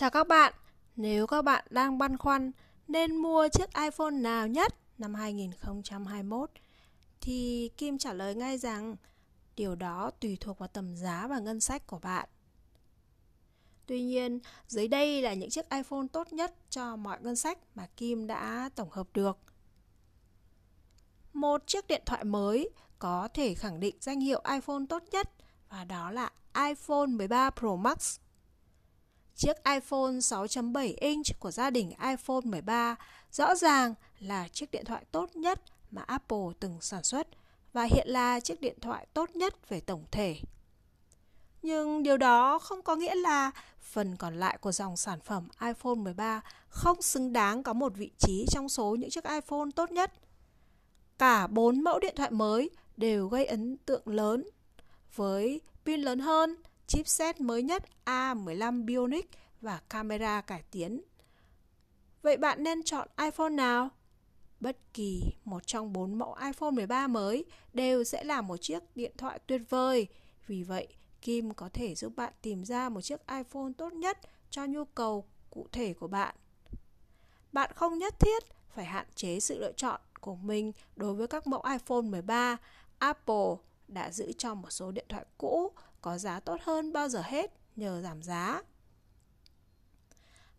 Chào các bạn, nếu các bạn đang băn khoăn nên mua chiếc iPhone nào nhất năm 2021 thì Kim trả lời ngay rằng điều đó tùy thuộc vào tầm giá và ngân sách của bạn. Tuy nhiên, dưới đây là những chiếc iPhone tốt nhất cho mọi ngân sách mà Kim đã tổng hợp được. Một chiếc điện thoại mới có thể khẳng định danh hiệu iPhone tốt nhất và đó là iPhone 13 Pro Max. Chiếc iPhone 6.7 inch của gia đình iPhone 13 rõ ràng là chiếc điện thoại tốt nhất mà Apple từng sản xuất và hiện là chiếc điện thoại tốt nhất về tổng thể. Nhưng điều đó không có nghĩa là phần còn lại của dòng sản phẩm iPhone 13 không xứng đáng có một vị trí trong số những chiếc iPhone tốt nhất. Cả 4 mẫu điện thoại mới đều gây ấn tượng lớn với pin lớn hơn, chipset mới nhất A15 Bionic và camera cải tiến. Vậy bạn nên chọn iPhone nào? Bất kỳ một trong bốn mẫu iPhone 13 mới đều sẽ là một chiếc điện thoại tuyệt vời. Vì vậy, Kim có thể giúp bạn tìm ra một chiếc iPhone tốt nhất cho nhu cầu cụ thể của bạn. Bạn không nhất thiết phải hạn chế sự lựa chọn của mình đối với các mẫu iPhone 13. Apple đã giữ cho một số điện thoại cũ có giá tốt hơn bao giờ hết nhờ giảm giá.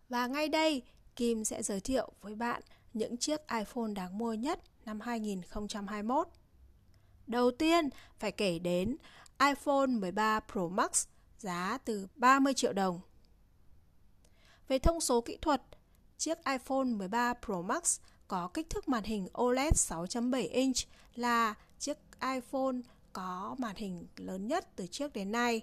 Và ngay đây, Kim sẽ giới thiệu với bạn những chiếc iPhone đáng mua nhất năm 2021. Đầu tiên phải kể đến iPhone 13 Pro Max giá từ 30 triệu đồng. Về thông số kỹ thuật, chiếc iPhone 13 Pro Max có kích thước màn hình OLED 6.7 inch là chiếc iPhone có màn hình lớn nhất từ trước đến nay.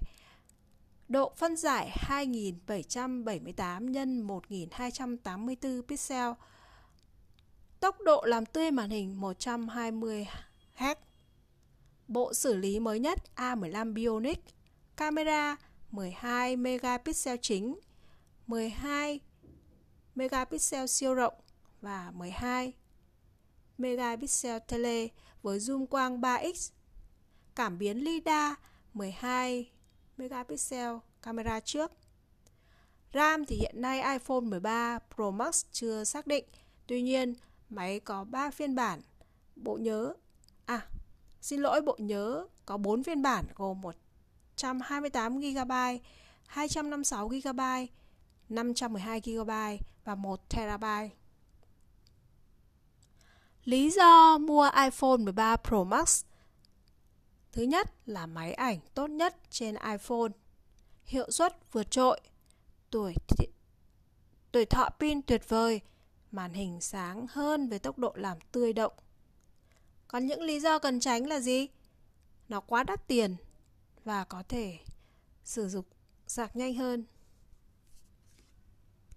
Độ phân giải 2778 x 1284 pixel. Tốc độ làm tươi màn hình 120 Hz. Bộ xử lý mới nhất A15 Bionic. Camera 12 megapixel chính, 12 megapixel siêu rộng và 12 megapixel tele với zoom quang 3x cảm biến LiDAR 12 megapixel camera trước. RAM thì hiện nay iPhone 13 Pro Max chưa xác định. Tuy nhiên, máy có 3 phiên bản. Bộ nhớ À, xin lỗi, bộ nhớ có 4 phiên bản gồm 128 GB, 256 GB, 512 GB và 1 TB. Lý do mua iPhone 13 Pro Max Thứ nhất là máy ảnh tốt nhất trên iPhone, hiệu suất vượt trội, tuổi tuổi thọ pin tuyệt vời, màn hình sáng hơn với tốc độ làm tươi động. Còn những lý do cần tránh là gì? Nó quá đắt tiền và có thể sử dụng sạc nhanh hơn.